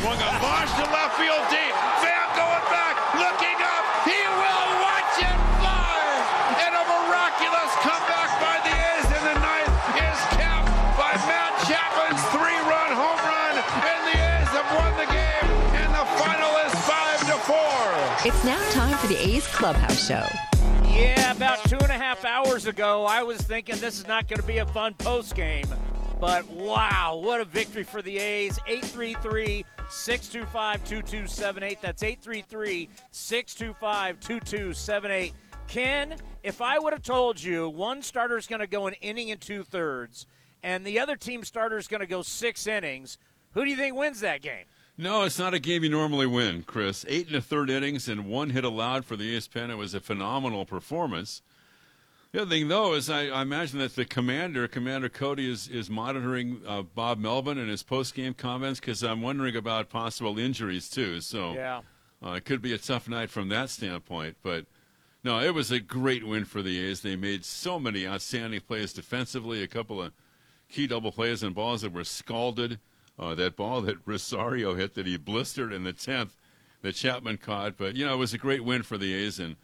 Swung a launch to left field deep. Pham going back, looking up. He will watch it fly. And a miraculous comeback by the A's in the ninth is capped by Matt Chapman's three-run home run. And the A's have won the game. And the final is five to four. It's now time for the A's Clubhouse Show. Yeah, about two and a half hours ago, I was thinking this is not going to be a fun post game. But wow, what a victory for the A's. 833 625 2278. That's 833 625 2278. Ken, if I would have told you one starter is going to go an inning and two thirds and the other team starter is going to go six innings, who do you think wins that game? No, it's not a game you normally win, Chris. Eight and a third innings and one hit allowed for the A's pen. It was a phenomenal performance. The other thing, though, is I, I imagine that the commander, Commander Cody, is is monitoring uh, Bob Melvin and his post game comments because I'm wondering about possible injuries too. So Yeah. uh, it could be a tough night from that standpoint. But no, it was a great win for the A's. They made so many outstanding plays defensively. A couple of key double plays and balls that were scalded. Uh, that ball that Rosario hit that he blistered in the tenth, that Chapman caught. But you know, it was a great win for the A's and.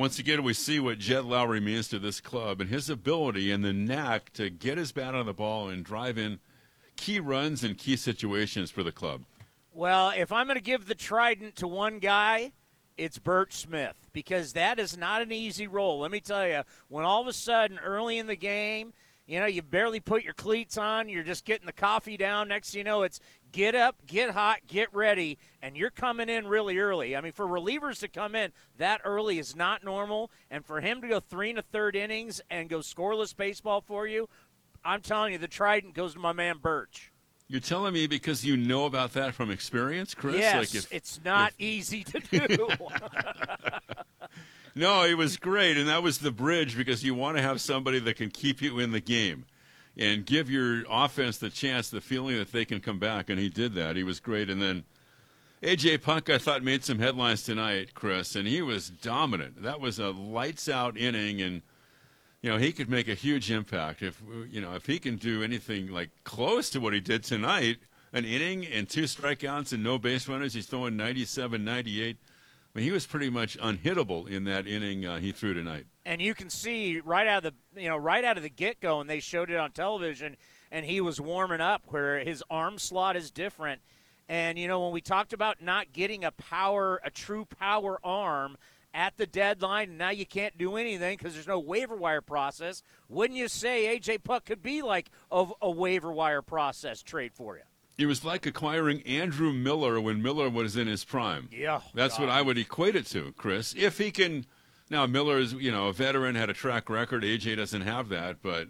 Once again, we see what Jed Lowrie means to this club and his ability and the knack to get his bat on the ball and drive in key runs and key situations for the club. Well, if I'm going to give the trident to one guy, it's Burch Smith because that is not an easy role. Let me tell you, when all of a sudden early in the game, you know, you barely put your cleats on, you're just getting the coffee down. Next, thing you know, it's get up, get hot, get ready, and you're coming in really early. I mean, for relievers to come in that early is not normal, and for him to go three and a third innings and go scoreless baseball for you, I'm telling you, the trident goes to my man Burch. You're telling me because you know about that from experience, Chris? Yes, Like if- it's not if- easy to do. No, it was great, and that was the bridge because you want to have somebody that can keep you in the game and give your offense the chance, the feeling that they can come back, and he did that. He was great, and then AJ Puk, I thought made some headlines tonight, Chris, and he was dominant. That was a lights out inning, and you know he could make a huge impact if you know if he can do anything like close to what he did tonight. An inning and two strikeouts and no base runners. He's throwing 97, 98. I mean, he was pretty much unhittable in that inning uh, he threw tonight. and you can see right out of the you know right out of the get go, and they showed it on television, and he was warming up where his arm slot is different. And you know when we talked about not getting a power, a true power arm at the deadline, and now you can't do anything because there's no waiver wire process. Wouldn't you say AJ Puk could be like a, a waiver wire process trade for you? It was like acquiring Andrew Miller when Miller was in his prime. Yeah, That's what I would equate it to, Chris. If he can. Now, Miller is you know, a veteran, had a track record. AJ doesn't have that, but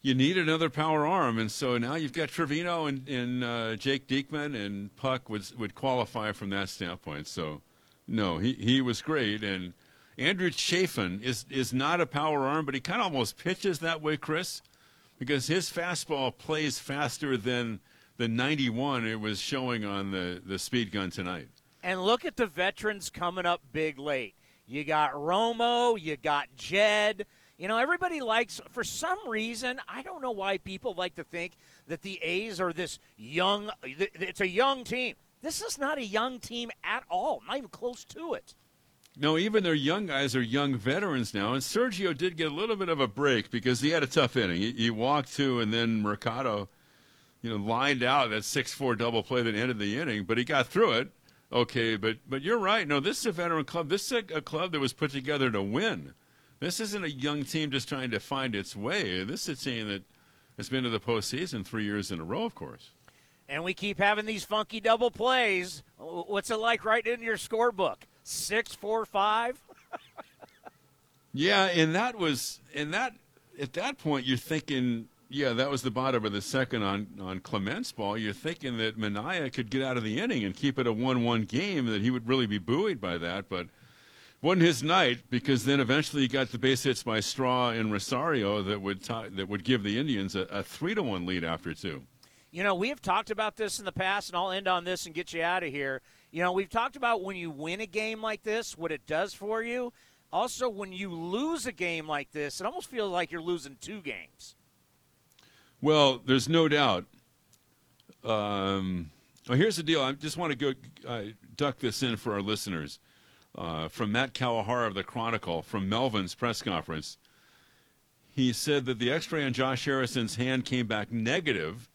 you need another power arm. And so now you've got Trivino and, and uh, Jake Diekman, and Puk would, would qualify from that standpoint. So, no, he, he was great. And Andrew Chafin is, is not a power arm, but he kind of almost pitches that way, Chris, because his fastball plays faster than the 91 it was showing on the, the speed gun tonight. And look at the veterans coming up big late. You got Romo, you got Jed. You know, everybody likes, for some reason, I don't know why people like to think that the A's are this young, it's a young team. This is not a young team at all, not even close to it. No, even their young guys are young veterans now. And Sergio did get a little bit of a break because he had a tough inning. He, he walked two, and then Mercado, you know, lined out that six-four double play that ended the inning. But he got through it. Okay, but but you're right. No, this is a veteran club. This is a, a club that was put together to win. This isn't a young team just trying to find its way. This is a team that has been to the postseason three years in a row, of course. And we keep having these funky double plays. What's it like right in your scorebook? Six, four, five? Yeah, and that was and that at that point you're thinking, yeah, that was the bottom of the second on on Clement's ball. You're thinking that Manaea could get out of the inning and keep it a one-one game, that he would really be buoyed by that, but wasn't his night because then eventually he got the base hits by Straw and Rosario that would tie, that would give the Indians a, a three to one lead after two. You know, we have talked about this in the past, and I'll end on this and get you out of here. You know, we've talked about when you win a game like this, what it does for you. Also, when you lose a game like this, it almost feels like you're losing two games. Well, there's no doubt. Um, Oh, here's the deal. I just want to go uh, duck this in for our listeners. Uh, from Matt Kawahara of the Chronicle, from Melvin's press conference, he said that the X-ray on Josh Harrison's hand came back negative,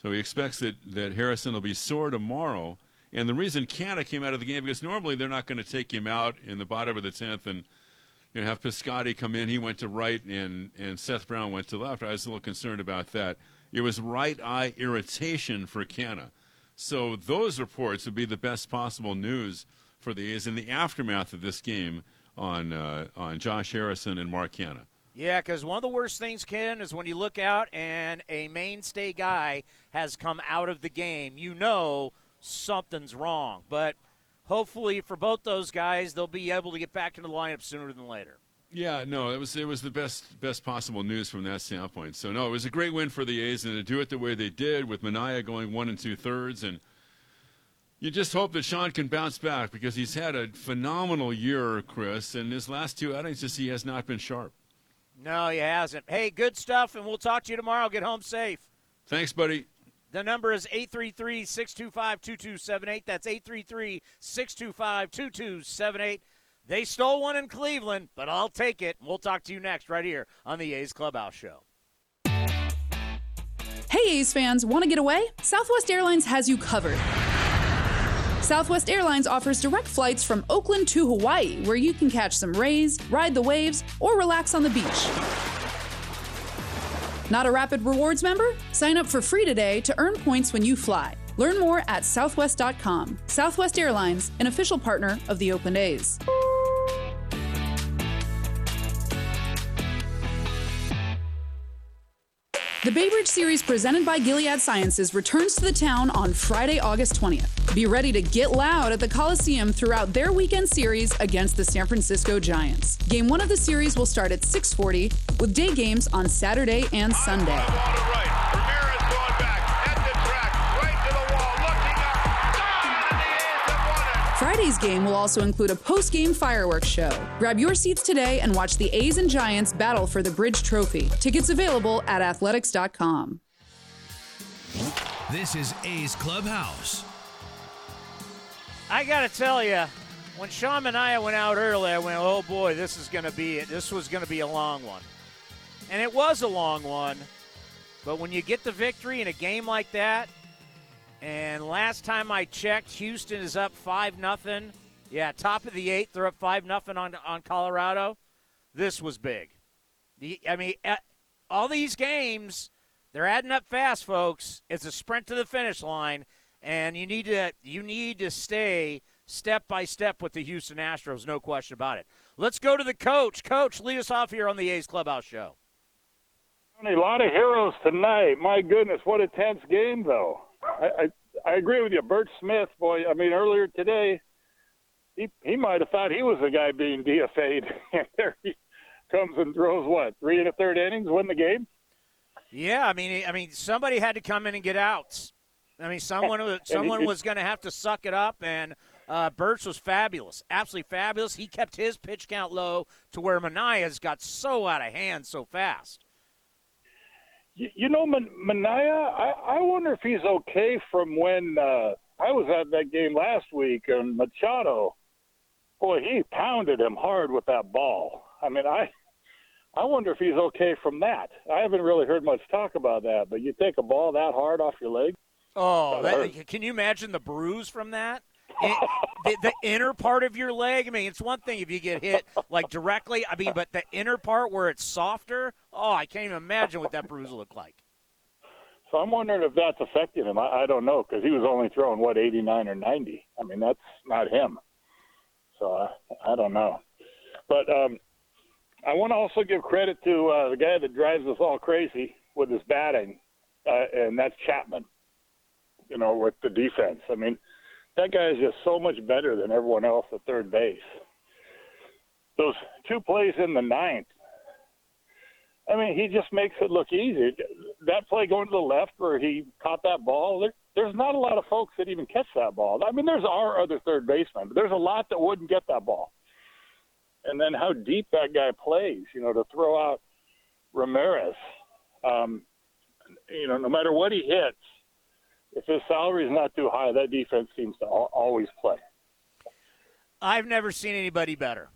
so he expects that that Harrison will be sore tomorrow. And the reason Canha came out of the game because normally they're not going to take him out in the bottom of the tenth and you know, have Piscotty come in. He went to right and and Seth Brown went to left. I was a little concerned about that. It was right eye irritation for Canha. So those reports would be the best possible news for the A's in the aftermath of this game on uh, on Josh Harrison and Mark Canha. Yeah, because one of the worst things, Ken, is when you look out and a mainstay guy has come out of the game. You know something's wrong. But hopefully for both those guys, they'll be able to get back into the lineup sooner than later. Yeah, no, it was it was the best best possible news from that standpoint. So no, it was a great win for the A's, and to do it the way they did with Manaea going one and two thirds, and you just hope that Sean can bounce back because he's had a phenomenal year, Chris, and his last two outings just he has not been sharp. No, he hasn't. Hey, good stuff, and we'll talk to you tomorrow. Get home safe. Thanks, buddy. The number is 833 625 2278. That's 833 625 2278. They stole one in Cleveland, but I'll take it. We'll talk to you next right here on the A's Clubhouse Show. Hey, A's fans, want to get away? Southwest Airlines has you covered. Southwest Airlines offers direct flights from Oakland to Hawaii, where you can catch some rays, ride the waves, or relax on the beach. Not a Rapid Rewards member? Sign up for free today to earn points when you fly. Learn more at southwest.com. Southwest Airlines, an official partner of the Oakland A's. The Bay Bridge Series presented by Gilead Sciences returns to the town on Friday, August 20th. Be ready to get loud at the Coliseum throughout their weekend series against the San Francisco Giants. Game 1 of the series will start at 6:40 with day games on Saturday and Sunday. Friday's game will also include a post-game fireworks show. Grab your seats today and watch the A's and Giants battle for the Bridge Trophy. Tickets available at athletics.com. This is A's Clubhouse. I got to tell you, when Sean Manaea went out early, I went, "Oh boy, this is going to be it. This was going to be a long one," and it was a long one. But when you get the victory in a game like that, and last time I checked, Houston is up five nothing. Yeah, top of the eighth, they're up five nothing on on Colorado. This was big. The, I mean, all these games, they're adding up fast, folks. It's a sprint to the finish line, and you need to you need to stay step by step with the Houston Astros, no question about it. Let's go to the coach. Coach, lead us off here on the A's Clubhouse Show. A lot of heroes tonight. My goodness, what a tense game, though. I, I, I agree with you. Burch Smith, boy, I mean, earlier today, he he might have thought he was the guy being DFA'd. and there he comes and throws what three and a third innings, win the game. Yeah, I mean, I mean, somebody had to come in and get outs. I mean, someone someone was going to have to suck it up, and uh, Burch was fabulous, absolutely fabulous. He kept his pitch count low to where Mania's got so out of hand so fast. You, you know, Man- Manaea, I, I wonder if he's okay from when uh, I was at that game last week and Machado. Boy, he pounded him hard with that ball. I mean, I I wonder if he's okay from that. I haven't really heard much talk about that, but you take a ball that hard off your leg. Oh, that, can you imagine the bruise from that? The, the, inner part of your leg. I mean, it's one thing if you get hit like directly. I mean, but the inner part where it's softer. Oh, I can't even imagine what that bruise looked like. So I'm wondering if that's affecting him. I, I don't know because he was only throwing what 89 or 90. I mean, that's not him. So I, I don't know. But um, I want to also give credit to uh, the guy that drives us all crazy with his batting, uh, and that's Chapman. You know, with the defense. I mean, that guy is just so much better than everyone else at third base. Those two plays in the ninth, I mean, he just makes it look easy. That play going to the left where he caught that ball, there, there's not a lot of folks that even catch that ball. I mean, there's our other third baseman, but there's a lot that wouldn't get that ball. And then how deep that guy plays, you know, to throw out Ramirez. Um, you know, no matter what he hits, if his salary is not too high, that defense seems to always play. I've never seen anybody better.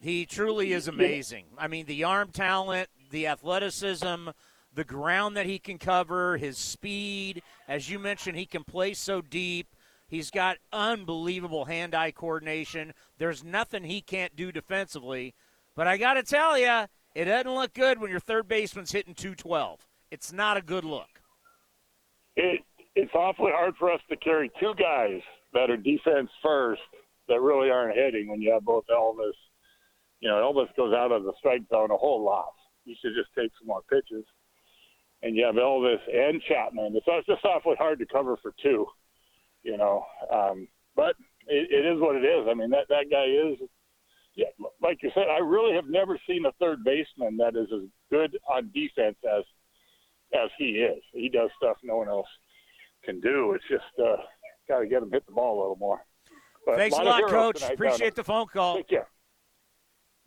He truly is amazing. I mean, the arm talent, the athleticism, the ground that he can cover, his speed. As you mentioned, he can play so deep. He's got unbelievable hand eye coordination. There's nothing he can't do defensively. But I got to tell you, it doesn't look good when your third baseman's hitting 212. It's not a good look. It, it's awfully hard for us to carry two guys that are defense first that really aren't hitting when you have both Elvis. You know, Elvis goes out of the strike zone a whole lot. You should just take some more pitches. And you have Elvis and Chapman. It's, it's just awfully hard to cover for two, you know. Um, but it, it is what it is. I mean, that, that guy is, yeah, like you said, I really have never seen a third baseman that is as good on defense as as he is. He does stuff no one else can do. It's just uh, got to get him hit the ball a little more. But Thanks a lot, Coach. Appreciate the phone call. Take care.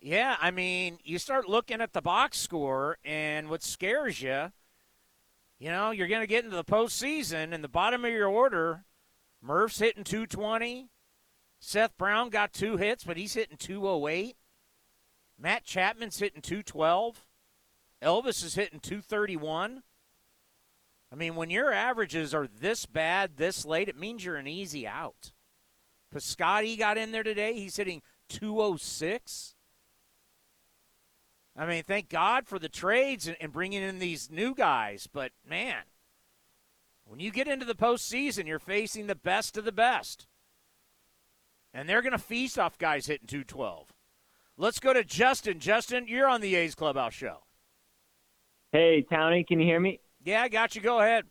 Yeah, I mean, you start looking at the box score, and what scares you, you know, you're going to get into the postseason, and the bottom of your order, Murph's hitting 220. Seth Brown got two hits, but he's hitting 208. Matt Chapman's hitting 212. Elvis is hitting 231. I mean, when your averages are this bad this late, it means you're an easy out. Piscotty got in there today. He's hitting 206. I mean, thank God for the trades and, bringing in these new guys. But, man, when you get into the postseason, you're facing the best of the best. And they're going to feast off guys hitting 212. Let's go to Justin. Justin, you're on the A's Clubhouse show. Hey, Townie, can you hear me? Yeah, I got you. Go ahead.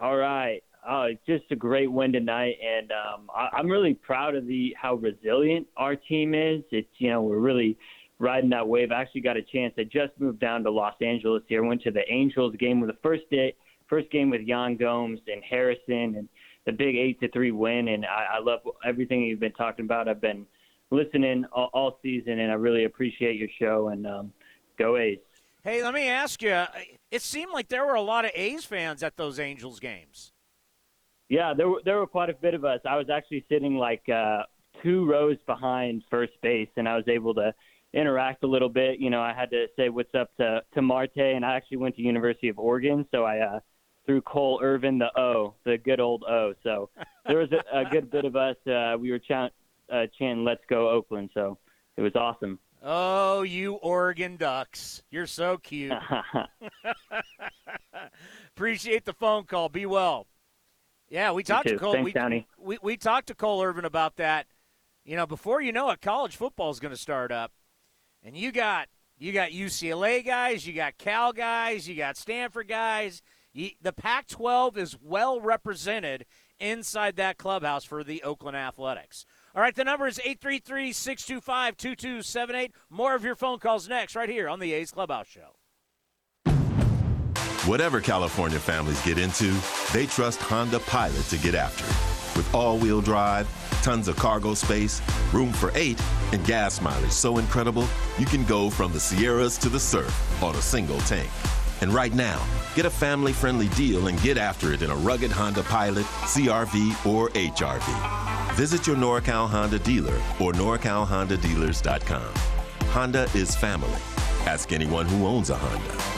All right. Oh, it's just a great win tonight, and um, I, am really proud of the how resilient our team is. It's you know we're really riding that wave. I actually got a chance. I just moved down to Los Angeles here. Went to the Angels game with the first day, first game with Yan Gomes and Harrison, and the big eight to three win. And I, I love everything you've been talking about. I've been listening all, all season, and I really appreciate your show. And um, go A's. Hey, let me ask you. It seemed like there were a lot of A's fans at those Angels games. Yeah, there were there were quite a bit of us. I was actually sitting like uh, two rows behind first base, and I was able to interact a little bit. You know, I had to say what's up to to Marte, and I actually went to University of Oregon, so I uh, threw Cole Irvin the O, the good old O. So there was a, a good bit of us. Uh, we were chant, uh, chanting "Let's go Oakland," so it was awesome. Oh, you Oregon Ducks. You're so cute. Appreciate the phone call. Be well. Yeah, we talked to Cole. Thanks, we, we, we talked to Cole Irvin about that. You know, before you know it, college football is going to start up, and you got you got UCLA guys, you got Cal guys, you got Stanford guys. You, the Pac-12 is well represented inside that clubhouse for the Oakland Athletics. All right, the number is 833 625 2278. More of your phone calls next, right here on the A's Clubhouse Show. Whatever California families get into, they trust Honda Pilot to get after it. With all wheel drive, tons of cargo space, room for eight, and gas mileage so incredible, you can go from the Sierras to the surf on a single tank. And right now, get a family friendly deal and get after it in a rugged Honda Pilot, CRV, or HRV. Visit your NorCal Honda dealer or NorCalHondaDealers.com. Honda is family. Ask anyone who owns a Honda.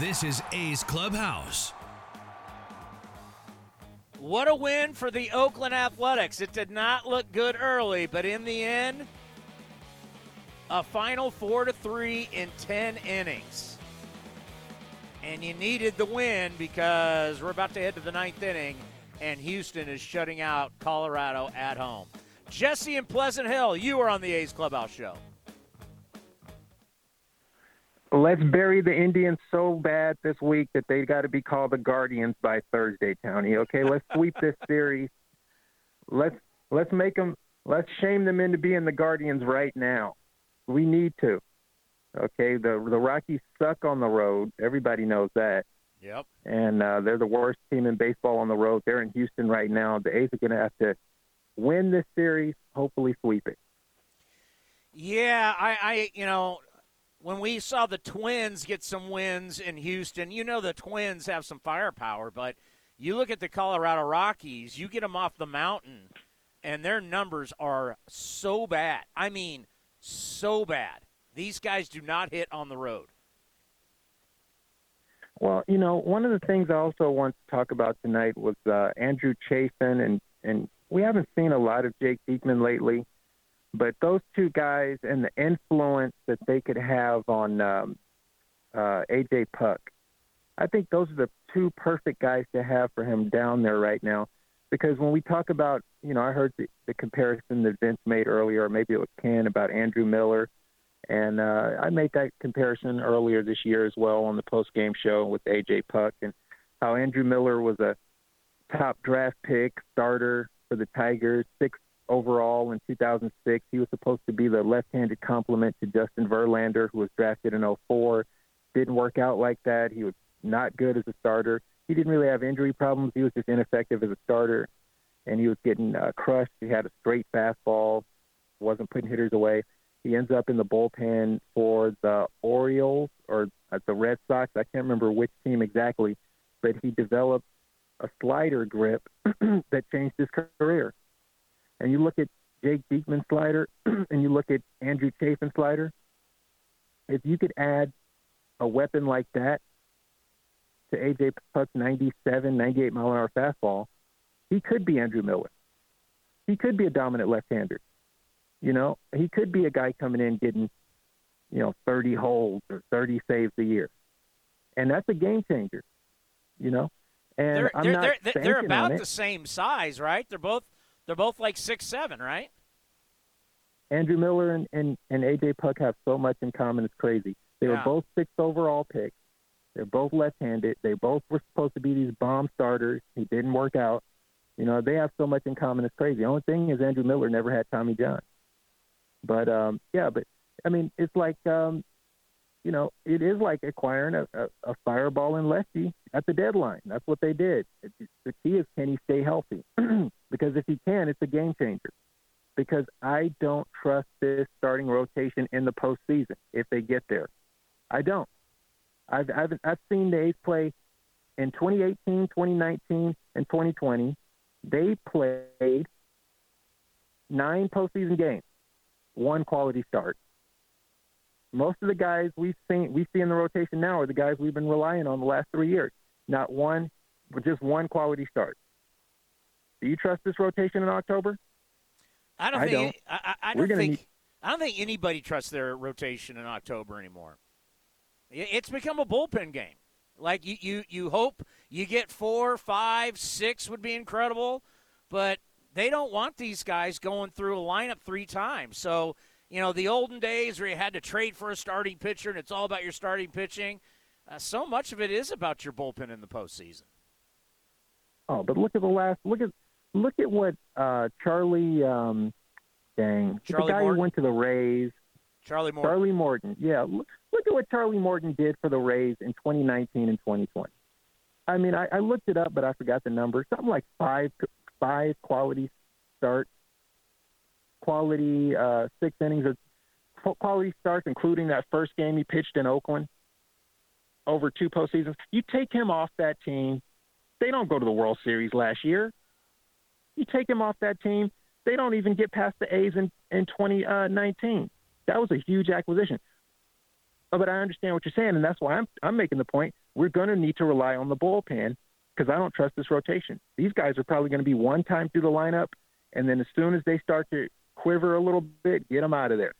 This is A's Clubhouse. What a win for the Oakland Athletics. It did not look good early, but in the end, a final 4 to 3 in 10 innings. And you needed the win because we're about to head to the ninth inning, and Houston is shutting out Colorado at home. Jesse in Pleasant Hill, you are on the A's Clubhouse Show. Let's bury the Indians so bad this week that they got to be called the Guardians by Thursday, Townie. Okay, let's sweep this series. Let's let's make them. Let's shame them into being the Guardians right now. We need to. Okay, the the Rockies suck on the road. Everybody knows that. Yep. And uh, they're the worst team in baseball on the road. They're in Houston right now. The A's are going to have to win this series. Hopefully, sweep it. Yeah, I, I, you know, when we saw the Twins get some wins in Houston, you know the Twins have some firepower, but you look at the Colorado Rockies, you get them off the mountain, and their numbers are so bad. I mean, so bad. These guys do not hit on the road. Well, you know, one of the things I also want to talk about tonight was uh, Andrew Chafin, and and we haven't seen a lot of Jake Diekman lately, but those two guys and the influence that they could have on um, uh, AJ Puk, I think those are the two perfect guys to have for him down there right now. Because when we talk about, you know, I heard the, the comparison that Vince made earlier, or maybe it was Ken about Andrew Miller and uh, I made that comparison earlier this year as well on the post game show with AJ Puk and how Andrew Miller was a top draft pick starter for the Tigers, sixth overall in 2006. He was supposed to be the left handed complement to Justin Verlander, who was drafted in 04. Didn't work out like that. He was not good as a starter. He didn't really have injury problems. He was just ineffective as a starter, and he was getting uh, crushed. He had a straight fastball, wasn't putting hitters away. He ends up in the bullpen for the Orioles or uh, the Red Sox. I can't remember which team exactly, but he developed a slider grip that changed his career. And you look at Jake Diekman slider and you look at Andrew Chafin slider. If you could add a weapon like that to AJ Puk's 97, 98 mile an hour fastball, he could be Andrew Miller. He could be a dominant left-hander. You know, he could be a guy coming in getting, you know, 30 holds or 30 saves a year. And that's a game changer, you know? And they're, I'm they're, not they're, they're about the same size, right? They're both they're both like six seven, right? Andrew Miller and, and, and AJ Puk have so much in common. It's crazy. They were both sixth overall picks. They're both left-handed. They both were supposed to be these bomb starters. He didn't work out. You know, they have so much in common. It's crazy. The only thing is Andrew Miller never had Tommy John. But um, yeah, but I mean, it's like um, you know, it is like acquiring a, a, a fireball in lefty at the deadline. That's what they did. It, the key is can he stay healthy? because if he can, it's a game changer. Because I don't trust this starting rotation in the postseason if they get there. I don't. I've I've, I've seen the A's play in 2018, 2019, and 2020. They played nine postseason games, one quality start. Most of the guys we've seen we see in the rotation now are the guys we've been relying on the last three years. Not one, but just one quality start. Do you trust this rotation in October? I don't I think don't. I, I, I don't think need- I don't think anybody trusts their rotation in October anymore. It's become a bullpen game. Like you, you, you hope you get four, five, six would be incredible, but they don't want these guys going through a lineup three times. So you know the olden days where you had to trade for a starting pitcher and it's all about your starting pitching. Uh, so much of it is about your bullpen in the postseason. Oh, but look at the last look at look at what uh, Charlie um, dang Charlie the guy Morton? who went to the Rays. Charlie Morton. Charlie Morton. Yeah, look, look at what Charlie Morton did for the Rays in 2019 and 2020. I mean, I, I looked it up, but I forgot the number. Something like five five quality starts, quality uh, six innings of quality starts, including that first game he pitched in Oakland over two postseasons. You take him off that team, they don't go to the World Series last year. You take him off that team, they don't even get past the A's in, in 2019. That was a huge acquisition. But I understand what you're saying, and that's why I'm I'm making the point. We're going to need to rely on the bullpen because I don't trust this rotation. These guys are probably going to be one time through the lineup, and then as soon as they start to quiver a little bit, get them out of there.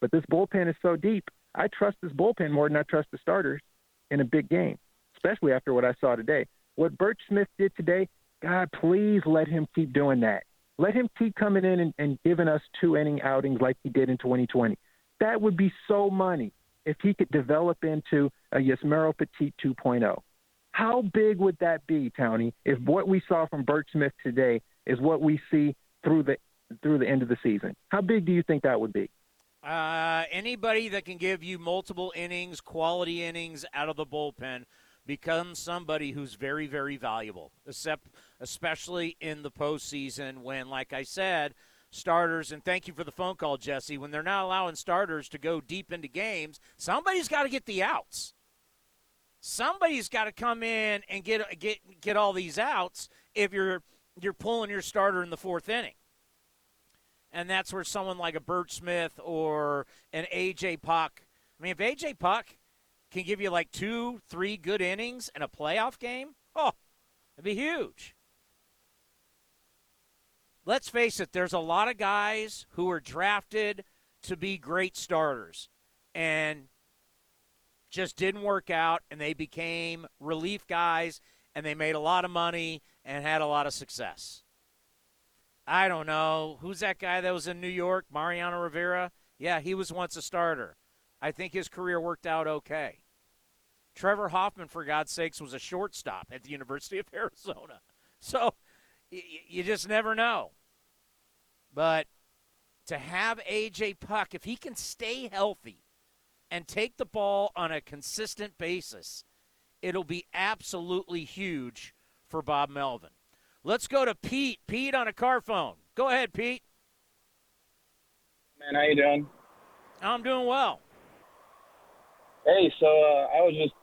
But this bullpen is so deep. I trust this bullpen more than I trust the starters in a big game, especially after what I saw today. What Burch Smith did today, God, please let him keep doing that. Let him keep coming in and, and giving us two inning outings like he did in 2020. That would be so money if he could develop into a Yusmeiro Petit 2.0. How big would that be, Townie, if what we saw from Burch Smith today is what we see through the through the end of the season? How big do you think that would be? Uh, anybody that can give you multiple innings, quality innings out of the bullpen becomes somebody who's very, very valuable, except especially in the postseason when, like I said, starters, and thank you for the phone call, Jesse, when they're not allowing starters to go deep into games, somebody's got to get the outs. Somebody's got to come in and get get get all these outs if you're you're pulling your starter in the fourth inning. And that's where someone like a Burch Smith or an AJ Puk. I mean, if AJ Puk can give you like two, three good innings in a playoff game, oh, it'd be huge. Let's face it, there's a lot of guys who are drafted to be great starters and just didn't work out, and they became relief guys, and they made a lot of money and had a lot of success. I don't know. Who's that guy that was in New York? Mariano Rivera? Yeah, he was once a starter. I think his career worked out okay. Trevor Hoffman, for God's sakes, was a shortstop at the University of Arizona. So y- you just never know. But to have A.J. Puk, if he can stay healthy and take the ball on a consistent basis, it'll be absolutely huge for Bob Melvin. Let's go to Pete. Pete on a car phone. Go ahead, Pete. Man, how you doing? I'm doing well. Hey, so uh, I was just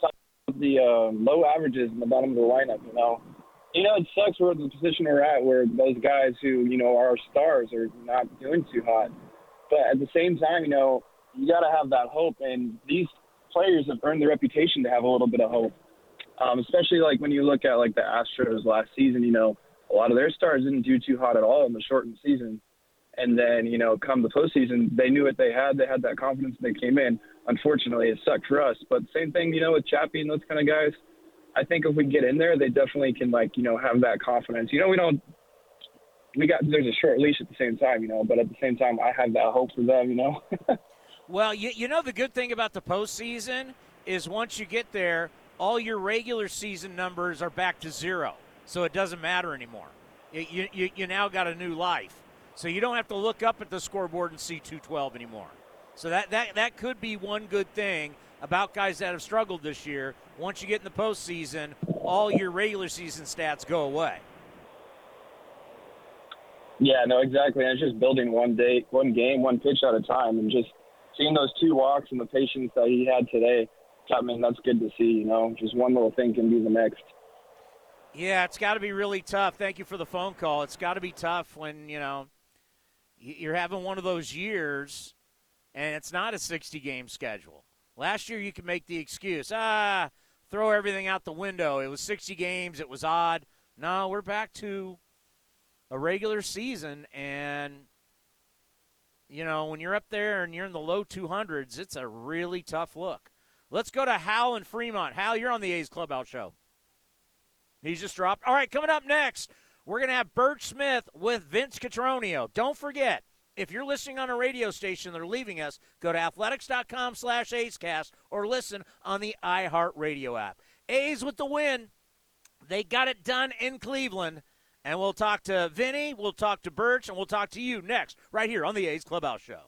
talking about the uh, low averages in the bottom of the lineup. You know, you know it sucks we're the position we're at, where those guys who you know are stars are not doing too hot. But at the same time, you know, you got to have that hope, and these players have earned the reputation to have a little bit of hope. Um, especially like when you look at like the Astros last season, you know, a lot of their stars didn't do too hot at all in the shortened season. And then, you know, come the postseason, they knew what they had. They had that confidence. They came in. Unfortunately, it sucked for us. But same thing, you know, with Chappie and those kind of guys. I think if we get in there, they definitely can, like, you know, have that confidence. You know, we don't, we got, there's a short leash at the same time, you know, but at the same time, I have that hope for them, you know. well, you, you know, the good thing about the postseason is once you get there, all your regular season numbers are back to zero, so it doesn't matter anymore. You, you, you now got a new life, so you don't have to look up at the scoreboard and see 212 anymore. So that, that, that could be one good thing about guys that have struggled this year. Once you get in the postseason, all your regular season stats go away. Yeah, no, exactly. And it's just building one day, one game, one pitch at a time, and just seeing those two walks and the patience that he had today I mean, that's good to see. You know, just one little thing can be the next. Yeah, it's got to be really tough. Thank you for the phone call. It's got to be tough when you know you're having one of those years, and it's not a 60 game schedule. Last year, you could make the excuse, ah, throw everything out the window. It was 60 games. It was odd. No, we're back to a regular season, and you know when you're up there and you're in the low 200s, it's a really tough look. Let's go to Hal and Fremont. Hal, you're on the A's Clubhouse show. He's just dropped. All right, coming up next, we're going to have Burch Smith with Vince Cotroneo. Don't forget, if you're listening on a radio station they're leaving us, go to athletics.com slash A'scast or listen on the iHeartRadio app. A's with the win. They got it done in Cleveland. And we'll talk to Vinny, we'll talk to Burch, and we'll talk to you next, right here on the A's Clubhouse Show.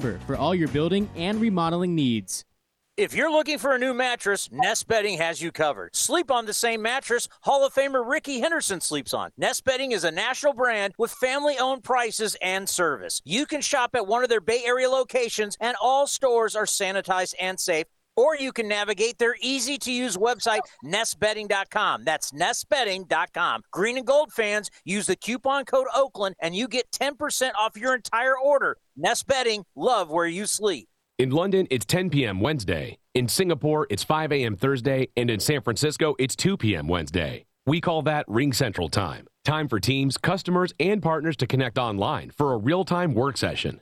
for all your building and remodeling needs. If you're looking for a new mattress, Nest Bedding has you covered. Sleep on the same mattress Hall of Famer Rickey Henderson sleeps on. Nest Bedding is a national brand with family owned prices and service. You can shop at one of their Bay Area locations, and all stores are sanitized and safe. Or you can navigate their easy to use website, nestbedding.com. That's nestbedding.com. Green and gold fans, use the coupon code Oakland and you get 10% off your entire order. Nest Bedding, love where you sleep. In London, it's 10 p.m. Wednesday. In Singapore, it's 5 a.m. Thursday. And in San Francisco, it's 2 p.m. Wednesday. We call that Ring Central Time. Time for teams, customers, and partners to connect online for a real time work session.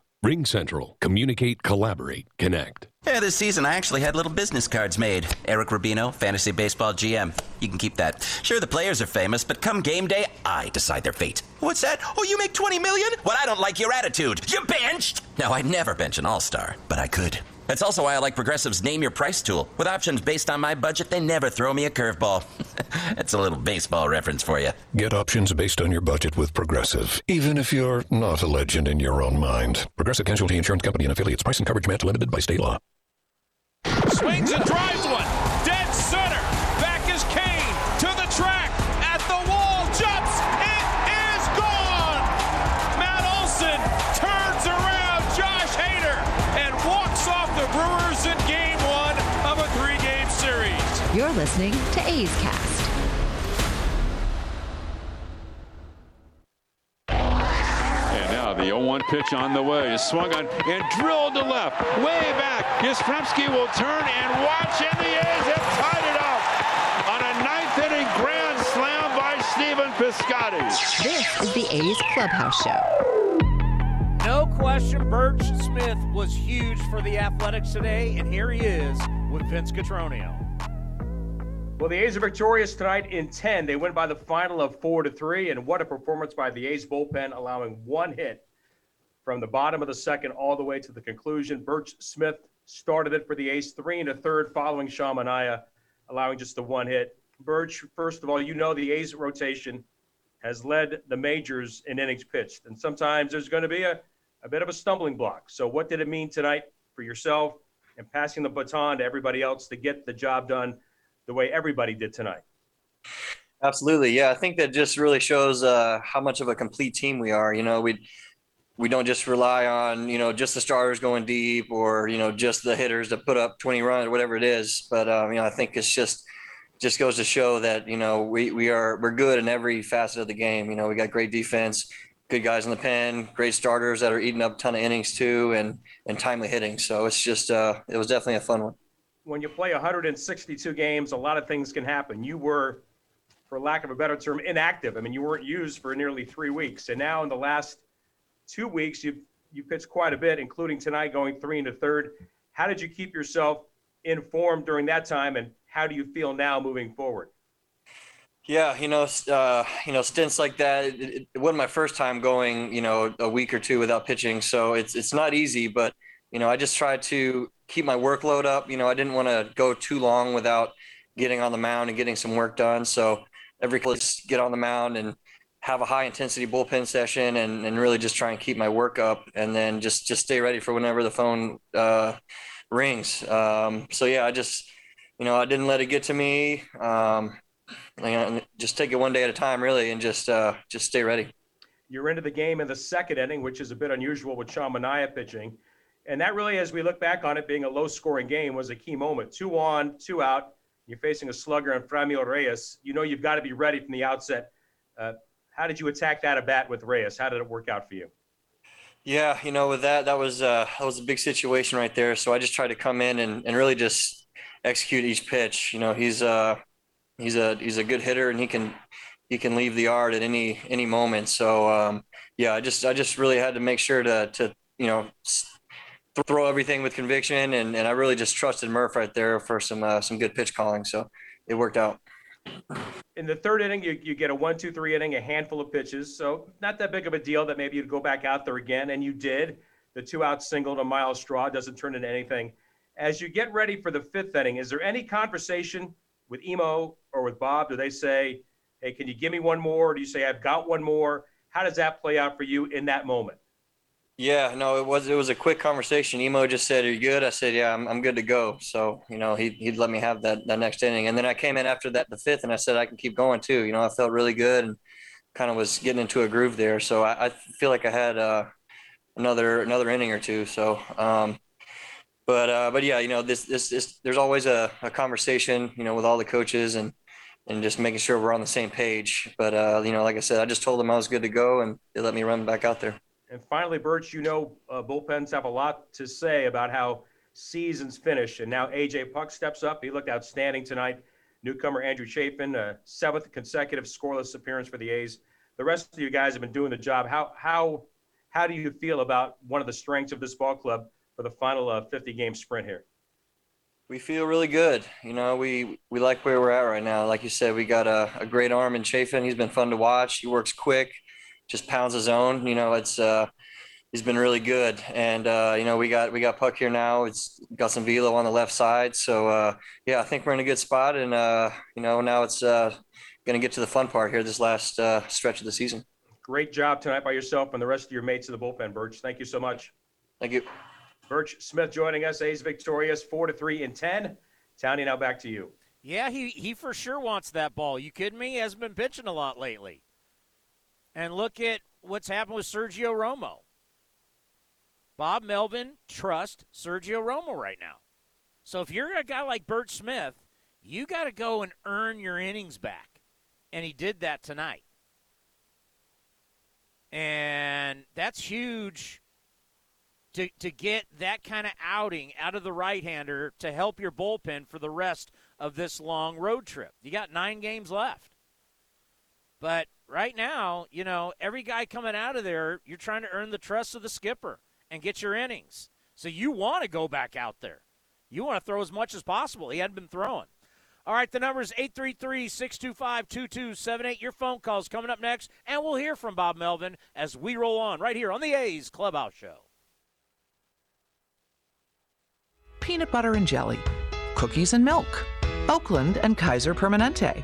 RingCentral. Communicate, collaborate, connect. Yeah, this season I actually had little business cards made. Eric Rubino, Fantasy Baseball GM. You can keep that. Sure, the players are famous, but come game day, I decide their fate. What's that? Oh, you make 20 million? Well, I don't like your attitude. You benched! No, I'd never bench an all star, but I could. That's also why I like Progressive's Name Your Price tool. With options based on my budget, they never throw me a curveball. That's a little baseball reference for you. Get options based on your budget with Progressive, even if you're not a legend in your own mind. Progressive Casualty Insurance Company and affiliates. Price and coverage match limited by state law. Swings and drives one. Listening to A's Cast. And now the 0-1 pitch on the way is swung on and drilled to left, way back. Yastrzemski will turn and watch, and the A's have tied it up on a ninth inning grand slam by Stephen Piscotty. This is the A's Clubhouse Show. No question, Burch Smith was huge for the Athletics today, and here he is with Vince Cotroneo. Well, the A's are victorious tonight in 10. They win by the final of 4 to 3. And what a performance by the A's bullpen, allowing one hit from the bottom of the second all the way to the conclusion. Burch Smith started it for the A's, three and a third following Sean Manaea, allowing just the one hit. Burch, first of all, you know the A's rotation has led the majors in innings pitched. And sometimes there's going to be a, a bit of a stumbling block. So, what did it mean tonight for yourself and passing the baton to everybody else to get the job done the way everybody did tonight? Absolutely, yeah. I think that just really shows uh, how much of a complete team we are. You know, we we don't just rely on you know just the starters going deep or you know just the hitters to put up 20 runs or whatever it is. But um, you know, I think it's just just goes to show that you know we we are we're good in every facet of the game. You know, we got great defense, good guys in the pen, great starters that are eating up a ton of innings too, and and timely hitting. So it's just uh, it was definitely a fun one. When you play 162 games, a lot of things can happen. You were, for lack of a better term, inactive. I mean, you weren't used for nearly three weeks, and now in the last two weeks, you've you pitched quite a bit, including tonight going three and a third. How did you keep yourself informed during that time, and how do you feel now moving forward? Yeah, you know, uh, you know, stints like that. It, it, wasn't my first time going, you know, a week or two without pitching, so it's it's not easy. But you know, I just tried to keep my workload up. You know, I didn't want to go too long without getting on the mound and getting some work done. So every just get on the mound and have a high intensity bullpen session and, and really just try and keep my work up and then just just stay ready for whenever the phone uh, rings. Um, so yeah, I just you know I didn't let it get to me. Um, know, just take it one day at a time, really, and just uh, just stay ready. You're into the game in the second inning, which is a bit unusual with Sean Manaea pitching. And that really, as we look back on it, being a low scoring game, was a key moment. Two on, two out. You're facing a slugger and Franmil Reyes. You know you've got to be ready from the outset. Uh, how did you attack that at bat with Reyes? How did it work out for you? Yeah, you know, with that, that was uh, that was a big situation right there. So I just tried to come in and, and really just execute each pitch. You know, he's uh he's a he's a good hitter and he can he can leave the yard at any any moment. So um, yeah, I just I just really had to make sure to to you know throw everything with conviction and, and I really just trusted Murph right there for some uh, some good pitch calling. So it worked out. In the third inning, you, you get a one, two, three inning, a handful of pitches. So not that big of a deal that maybe you'd go back out there again, and you did. The two out single to Myles Straw doesn't turn into anything. As you get ready for the fifth inning, is there any conversation with Emo or with Bob? Do they say, hey, can you give me one more? Or do you say, I've got one more? How does that play out for you in that moment? Yeah, no, it was it was a quick conversation. Emo just said, "Are you good?" I said, "Yeah, I'm, I'm good to go." So you know, he he'd let me have that that next inning, and then I came in after that the fifth, and I said I can keep going too. You know, I felt really good and kind of was getting into a groove there. So I, I feel like I had uh, another another inning or two. So, um, but uh, but yeah, you know, this this this there's always a, a conversation, you know, with all the coaches and and just making sure we're on the same page. But uh, you know, like I said, I just told them I was good to go, and they let me run back out there. And finally, Burch, you know, uh, bullpens have a lot to say about how seasons finish. And now AJ Puk steps up. He looked outstanding tonight. Newcomer Andrew Chafin, seventh consecutive scoreless appearance for the A's. The rest of you guys have been doing the job. How how how do you feel about one of the strengths of this ball club for the final uh, 50 game sprint here? We feel really good. You know, we we like where we're at right now. Like you said, we got a, a great arm in Chafin. He's been fun to watch. He works quick just pounds his own. You know, it's uh, he's been really good. And uh, you know, we got we got Puk here now. It's got some velo on the left side. So uh, yeah, I think we're in a good spot. And uh, you know, now it's uh, going to get to the fun part here this last uh, stretch of the season. Great job tonight by yourself and the rest of your mates in the bullpen, Burch. Thank you so much. Thank you. Burch Smith joining us. A's victorious, four to three in ten. Townie, now back to you. Yeah, he, he for sure wants that ball. You kidding me? He hasn't been pitching a lot lately. And look at what's happened with Sergio Romo. Bob Melvin trusts Sergio Romo right now. So if you're a guy like Burch Smith, you got to go and earn your innings back. And he did that tonight. And that's huge to, to get that kind of outing out of the right hander to help your bullpen for the rest of this long road trip. You got nine games left. But right now, you know, every guy coming out of there, you're trying to earn the trust of the skipper and get your innings. So you want to go back out there. You want to throw as much as possible. He hadn't been throwing. All right, the number is 833 625 2278. Your phone calls coming up next, and we'll hear from Bob Melvin as we roll on right here on the A's Clubhouse Show. Peanut butter and jelly, cookies and milk, Oakland and Kaiser Permanente.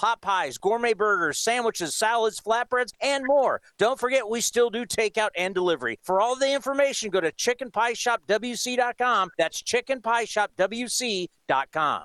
pot pies, gourmet burgers, sandwiches, salads, flatbreads, and more. Don't forget, we still do takeout and delivery. For all the information, go to chickenpieshopwc.com. That's chickenpieshopwc.com.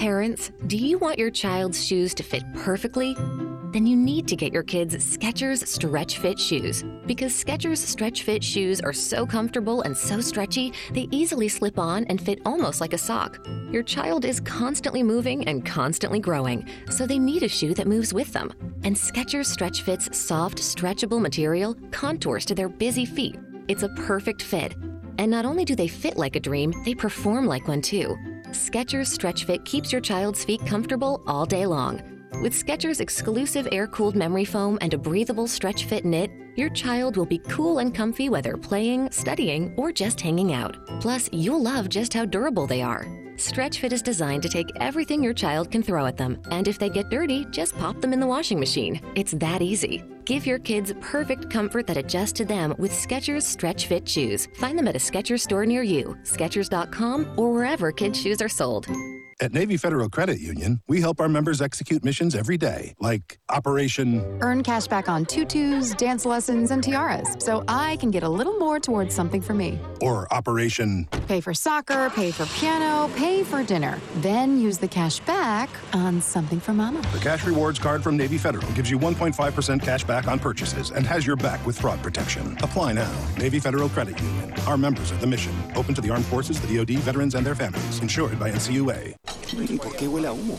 Parents, do you want your child's shoes to fit perfectly? Then you need to get your kids Skechers Stretch Fit shoes because Skechers Stretch Fit shoes are so comfortable and so stretchy, they easily slip on and fit almost like a sock. Your child is constantly moving and constantly growing, so they need a shoe that moves with them. And Skechers Stretch Fit's soft, stretchable material contours to their busy feet. It's a perfect fit. And not only do they fit like a dream, they perform like one too. Skechers Stretch Fit keeps your child's feet comfortable all day long. With Skechers' exclusive air-cooled memory foam and a breathable stretch fit knit, your child will be cool and comfy whether playing, studying, or just hanging out. Plus, you'll love just how durable they are. Stretch Fit is designed to take everything your child can throw at them, and if they get dirty, just pop them in the washing machine. It's that easy. Give your kids perfect comfort that adjusts to them with Skechers Stretch Fit shoes. Find them at a Skechers store near you, Skechers.com, or wherever kids' shoes are sold. At Navy Federal Credit Union, we help our members execute missions every day, like Operation Earn cash back on tutus, dance lessons, and tiaras, so I can get a little more towards something for me. or Operation Pay for soccer, pay for piano, pay for dinner. Then use the cash back on something for mama. The Cash Rewards card from Navy Federal gives you 1.5% cash back on purchases and has your back with fraud protection. Apply now. Navy Federal Credit Union. Our members of the mission. Open to the armed forces, the DoD, veterans, and their families. Insured by NCUA.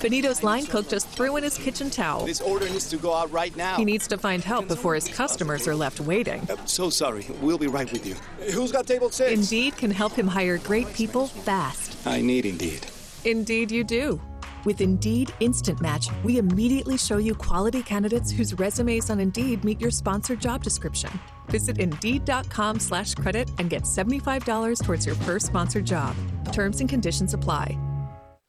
Benito's line cook just threw in his kitchen towel. This order needs to go out right now. He needs to find help before his customers are left waiting. Uh, so sorry. We'll be right with you. Who's got table six? Indeed can help him hire great people fast. I need Indeed. Indeed, you do. With Indeed Instant Match, we immediately show you quality candidates whose resumes on Indeed meet your sponsored job description. Visit Indeed.com slash credit and get $75 towards your first sponsored job. Terms and conditions apply.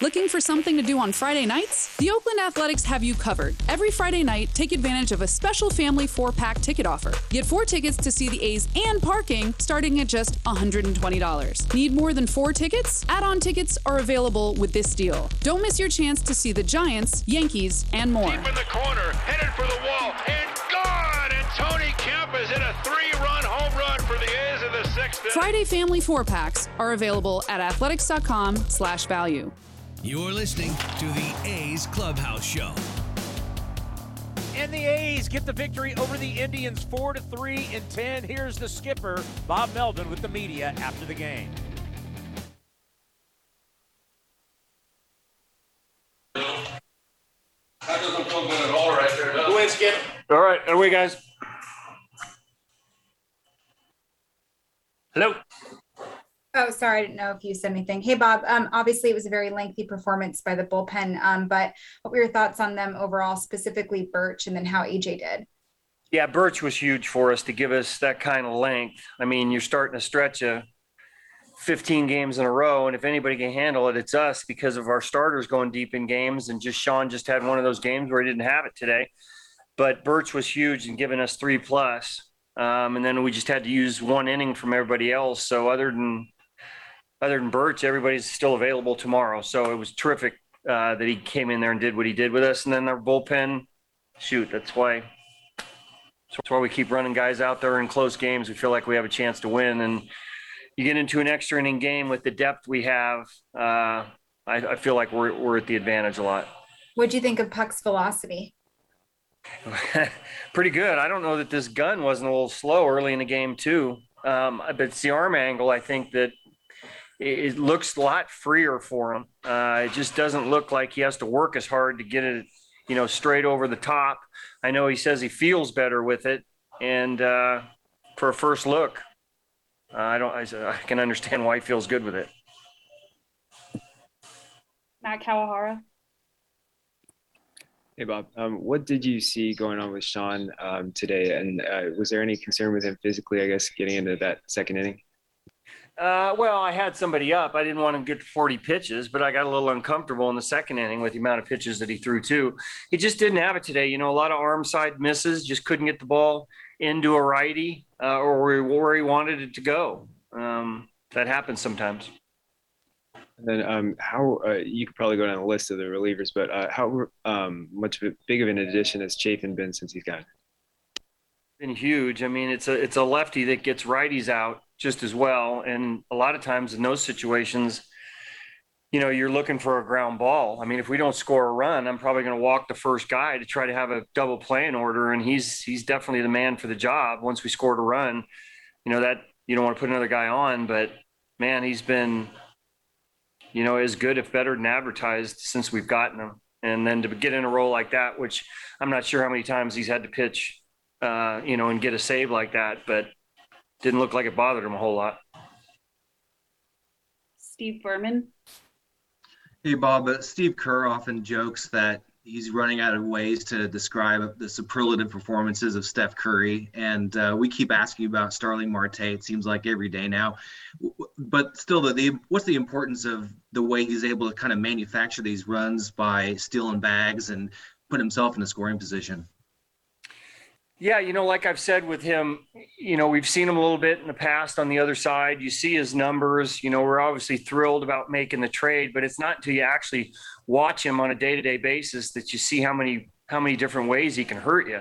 Looking for something to do on Friday nights? The Oakland Athletics have you covered. Every Friday night, take advantage of a special family four pack ticket offer. Get four tickets to see the A's and parking starting at just $120. Need more than four tickets? Add on tickets are available with this deal. Don't miss your chance to see the Giants, Yankees, and more. Deep in the corner, headed for the wall, and gone! And Tony Kemp is in a three-run home run for the A's in the sixth. Friday family four packs are available at athletics.com slash value. You're listening to the A's Clubhouse Show. And the A's get the victory over the Indians 4 to 3 in 10. Here's the skipper, Bob Melvin, with the media after the game. That doesn't feel good at all right there, does Go in, Skip. All right, away, guys. Hello. Oh, sorry, I didn't know if you said anything. Hey, Bob. Um, obviously, it was a very lengthy performance by the bullpen. Um, but what were your thoughts on them overall, specifically Burch, and then how AJ did? Yeah, Burch was huge for us to give us that kind of length. I mean, you're starting to stretch a 15 games in a row, and if anybody can handle it, it's us because of our starters going deep in games. And just Sean just had one of those games where he didn't have it today. But Burch was huge in giving us three plus. Um, and then we just had to use one inning from everybody else. So other than other than Burch, everybody's still available tomorrow. So it was terrific uh, that he came in there and did what he did with us. And then our bullpen, shoot, that's why that's why we keep running guys out there in close games. We feel like we have a chance to win. And you get into an extra inning game with the depth we have. Uh, I, I feel like we're we're at the advantage a lot. What do you think of Puk's velocity? Pretty good. I don't know that this gun wasn't a little slow early in the game too. Um, but it's the arm angle. I think that it, it looks a lot freer for him. Uh, it just doesn't look like he has to work as hard to get it, you know, straight over the top. I know he says he feels better with it, and uh, for a first look, uh, I don't. I, I can understand why he feels good with it. Matt Kawahara. Hey Bob, um, what did you see going on with Sean um, today, and uh, was there any concern with him physically? I guess getting into that second inning. Uh, well, I had somebody up. I didn't want him to get 40 pitches, but I got a little uncomfortable in the second inning with the amount of pitches that he threw too. He just didn't have it today. You know, a lot of arm side misses. Just couldn't get the ball into a righty uh, or where he wanted it to go. Um, that happens sometimes. And then um, how uh, you could probably go down the list of the relievers, but uh, how um, much big of an addition has Chafin been since he's gotten? Been huge. I mean, it's a it's a lefty that gets righties out just as well, and a lot of times in those situations, you know, you're looking for a ground ball. I mean, if we don't score a run, I'm probably going to walk the first guy to try to have a double play in order, and he's he's definitely the man for the job. Once we scored a run, you know that you don't want to put another guy on, but man, he's been you know, as good, if better than advertised since we've gotten him. And then to get in a role like that, which I'm not sure how many times he's had to pitch, uh, you know, and get a save like that, but didn't look like it bothered him a whole lot. Steve Berman. Hey, Bob. Uh, Steve Kerr often jokes that he's running out of ways to describe the superlative performances of Steph Curry. And uh, we keep asking about Starling Marte. It seems like every day now. But still, the, the what's the importance of the way he's able to kind of manufacture these runs by stealing bags and put himself in a scoring position? Yeah, you know, like I've said with him, you know, we've seen him a little bit in the past on the other side. You see his numbers. You know, we're obviously thrilled about making the trade, but it's not until you actually watch him on a day-to-day basis that you see how many how many different ways he can hurt you.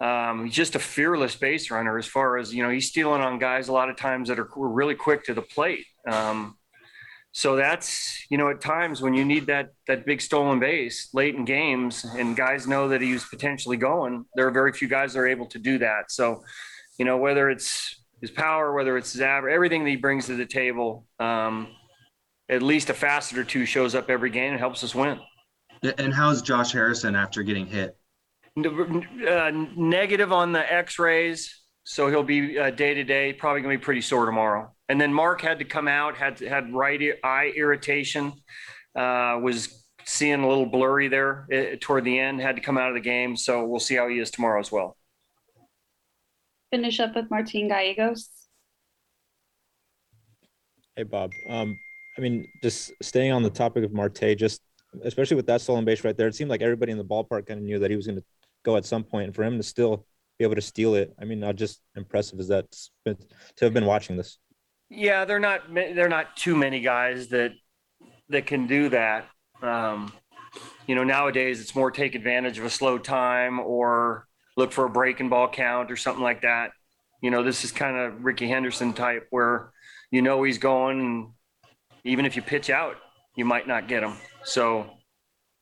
Um, he's just a fearless base runner as far as you know. He's stealing on guys a lot of times that are really quick to the plate. Um, so that's you know at times when you need that that big stolen base late in games and guys know that he's potentially going there are very few guys that are able to do that. So you know whether it's his power whether it's his average everything that he brings to the table um, at least a facet or two shows up every game and helps us win. And how's josh harrison after getting hit? Uh, negative on the x-rays so he'll be uh, day to day probably going to be pretty sore tomorrow and then Mark had to come out, had had right eye irritation, uh, was seeing a little blurry there uh, toward the end, had to come out of the game. So we'll see how he is tomorrow as well. Finish up with Martin Gallegos. Hey Bob. Um, I mean, just staying on the topic of Marte, just especially with that stolen base right there, it seemed like everybody in the ballpark kind of knew that he was going to go at some point. point, and for him to still be able to steal it, I mean, not just impressive as that to have been watching this. Yeah, they're not they're not too many guys that that can do that. Um, you know, nowadays it's more take advantage of a slow time or look for a breaking ball count or something like that. You know, this is kind of Rickey Henderson type where you know he's going, and even if you pitch out, you might not get him. So,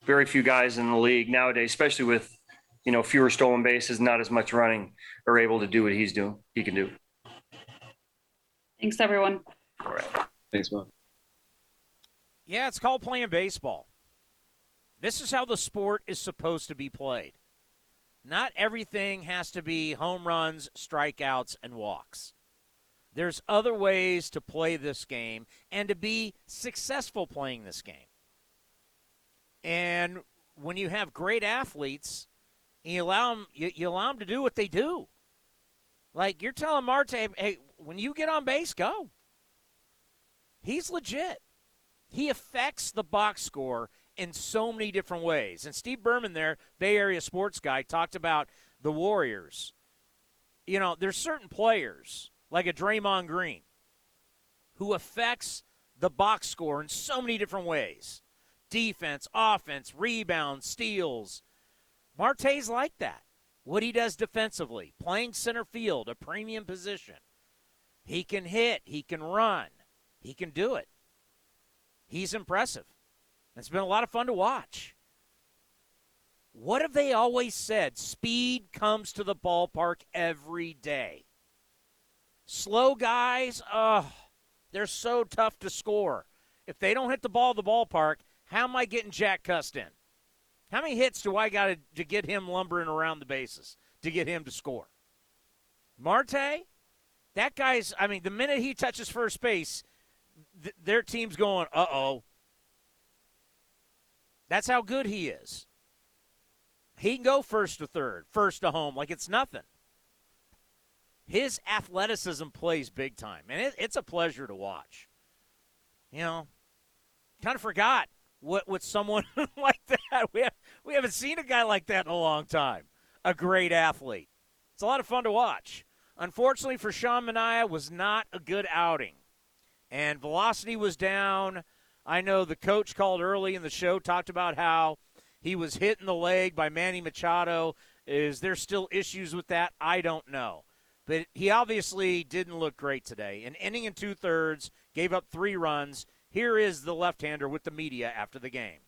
very few guys in the league nowadays, especially with you know fewer stolen bases, not as much running, are able to do what he's doing. He can do. Thanks, everyone. All right. Thanks, Bob. Yeah, it's called playing baseball. This is how the sport is supposed to be played. Not everything has to be home runs, strikeouts, and walks. There's other ways to play this game and to be successful playing this game. And when you have great athletes, you allow them, you, you allow them to do what they do. Like you're telling Marte, hey, when you get on base, go. He's legit. He affects the box score in so many different ways. And Steve Berman, there, Bay Area sports guy, talked about the Warriors. You know, there's certain players, like a Draymond Green, who affects the box score in so many different ways defense, offense, rebounds, steals. Marte's like that. What he does defensively, playing center field, a premium position. He can hit, he can run, he can do it. He's impressive. It's been a lot of fun to watch. What have they always said? Speed comes to the ballpark every day. Slow guys, oh, they're so tough to score. If they don't hit the ball the ballpark, how am I getting Jack Cust in? How many hits do I got to, to get him lumbering around the bases to get him to score? Marte, that guy's, I mean, the minute he touches first base, th- their team's going, uh oh. That's how good he is. He can go first to third, first to home, like it's nothing. His athleticism plays big time, and it, it's a pleasure to watch. You know, kind of forgot what with someone like that. We have, we haven't seen a guy like that in a long time. A great athlete. It's a lot of fun to watch. Unfortunately for Sean Manaea was not a good outing, and velocity was down. I know the coach called early in the show talked about how he was hit in the leg by Manny Machado. Is there still issues with that? I don't know. But he obviously didn't look great today. An inning and two thirds, gave up three runs. Here is the left hander with the media after the game.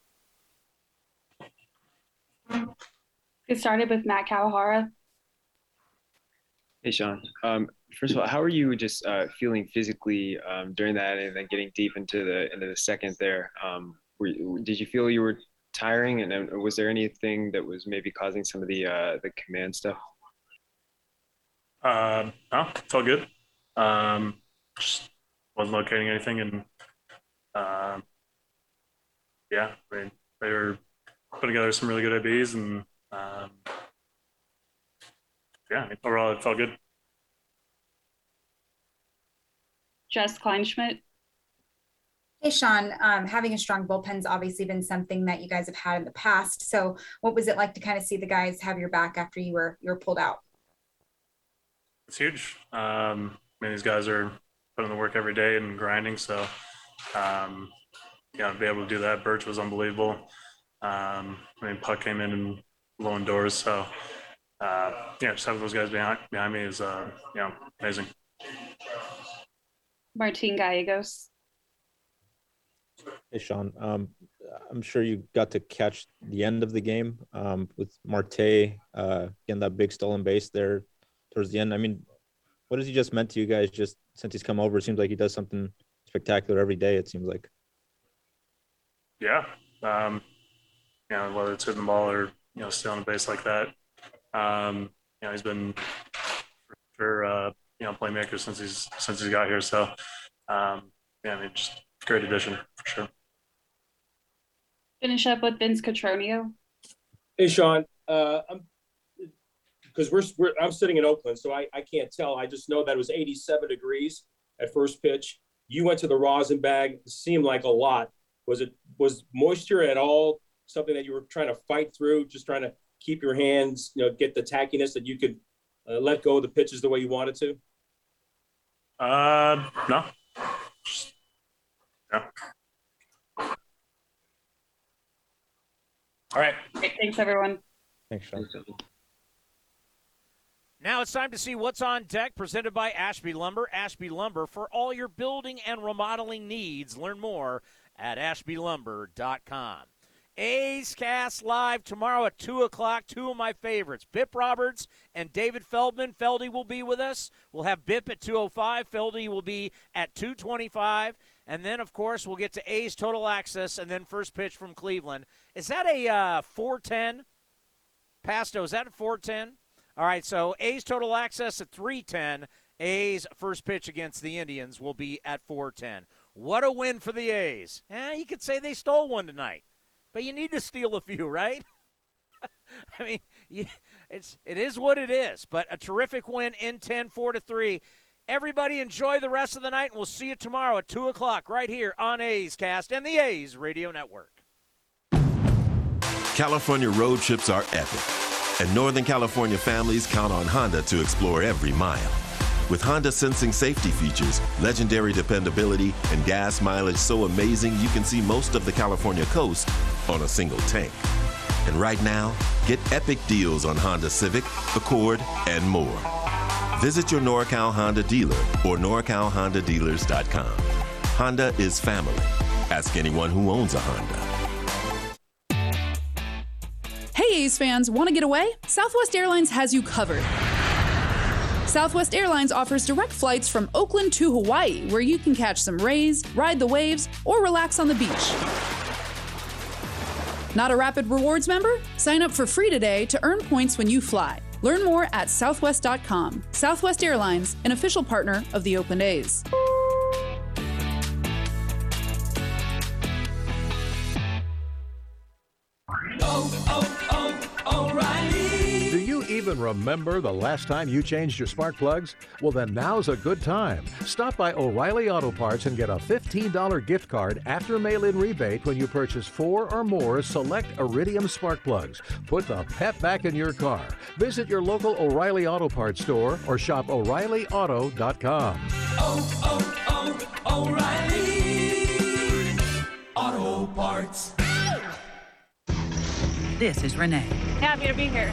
It started with Matt Kawahara. Hey, Sean. Um, first of all, how are you just uh, feeling physically um, during that, and then getting deep into the into the second there? Um, were, did you feel you were tiring, and was there anything that was maybe causing some of the uh, the command stuff? Uh, no, it's all good. Um, just wasn't locating anything, and um, yeah, I mean, they were putting together some really good ABs, and um, yeah, overall it felt good. Jess Kleinschmidt. Hey, Sean, um, having a strong bullpen's obviously been something that you guys have had in the past. So, what was it like to kind of see the guys have your back after you were you were pulled out? It's huge. Um, I mean, these guys are putting the work every day and grinding. So, um, yeah, to be able to do that, Burch was unbelievable. Um, I mean, Puk came in and blowing doors. So, uh, yeah, just having those guys behind behind me is, uh, you know, amazing. Martin Gallegos. Hey, Sean. Um, I'm sure you got to catch the end of the game um, with Marte uh, getting that big stolen base there towards the end. I mean, what has he just meant to you guys just since he's come over? It seems like he does something spectacular every day, it seems like. Yeah. Um, you know, whether it's hitting the ball or, you know, stealing a base like that. Um, you know, he's been for, for uh, you know, playmaker since he's since he's got here. So um, yeah, I mean just great addition for sure. Finish up with Vince Cotroneo. Hey, Sean. Uh, I'm because we're, we're I'm sitting in Oakland, so I, I can't tell. I just know that it was 87 degrees at first pitch. You went to the rosin bag. Seemed like a lot. Was it was moisture at all something that you were trying to fight through? Just trying to keep your hands, you know, get the tackiness that you could uh, let go of the pitches the way you wanted to? Uh, no. Yeah. All right. Great. Thanks, everyone. Thanks, Sean. Now it's time to see what's on deck, presented by Ashby Lumber. Ashby Lumber for all your building and remodeling needs. Learn more at ashbylumber.com. A's Cast Live tomorrow at 2 o'clock. Two of my favorites, Bip Roberts and David Feldman. Feldy will be with us. We'll have Bip at 2.05. Feldy will be at 2.25. And then, of course, we'll get to A's Total Access and then first pitch from Cleveland. Is that a uh, 410? Pasto, is that a 410? All right, so A's Total Access at 310. A's first pitch against the Indians will be at 410. What a win for the A's. Eh, you could say they stole one tonight but you need to steal a few, right? I mean, it's it is what it is. But a terrific win in 10, 4 to three. Everybody enjoy the rest of the night, and we'll see you tomorrow at two o'clock right here on A's Cast and the A's Radio Network. California road trips are epic, and Northern California families count on Honda to explore every mile. With Honda sensing safety features, legendary dependability, and gas mileage so amazing you can see most of the California coast on a single tank. And right now, get epic deals on Honda Civic, Accord, and more. Visit your NorCal Honda dealer or NorCalHondaDealers.com. Honda is family. Ask anyone who owns a Honda. Hey, A's fans, want to get away? Southwest Airlines has you covered. Southwest Airlines offers direct flights from Oakland to Hawaii, where you can catch some rays, ride the waves, or relax on the beach. Not a Rapid Rewards member? Sign up for free today to earn points when you fly. Learn more at southwest.com. Southwest Airlines, an official partner of the Oakland A's. Oh, oh. Even remember the last time you changed your spark plugs? Well, then now's a good time. Stop by O'Reilly Auto Parts and get a $15 gift card after mail in rebate when you purchase four or more select Iridium spark plugs. Put the pep back in your car. Visit your local O'Reilly Auto Parts store or shop O'ReillyAuto.com. Oh, oh, oh, O'Reilly Auto Parts. This is Renee. Happy to be here.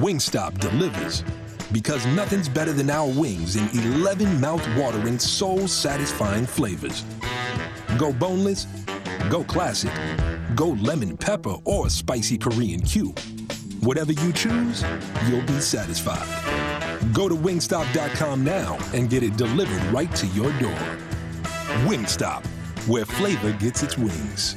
Wingstop delivers. Because nothing's better than our wings in 11 mouth-watering, soul-satisfying flavors. Go boneless, go classic, go lemon pepper or spicy Korean Q. Whatever you choose, you'll be satisfied. Go to wingstop.com now and get it delivered right to your door. Wingstop, where flavor gets its wings.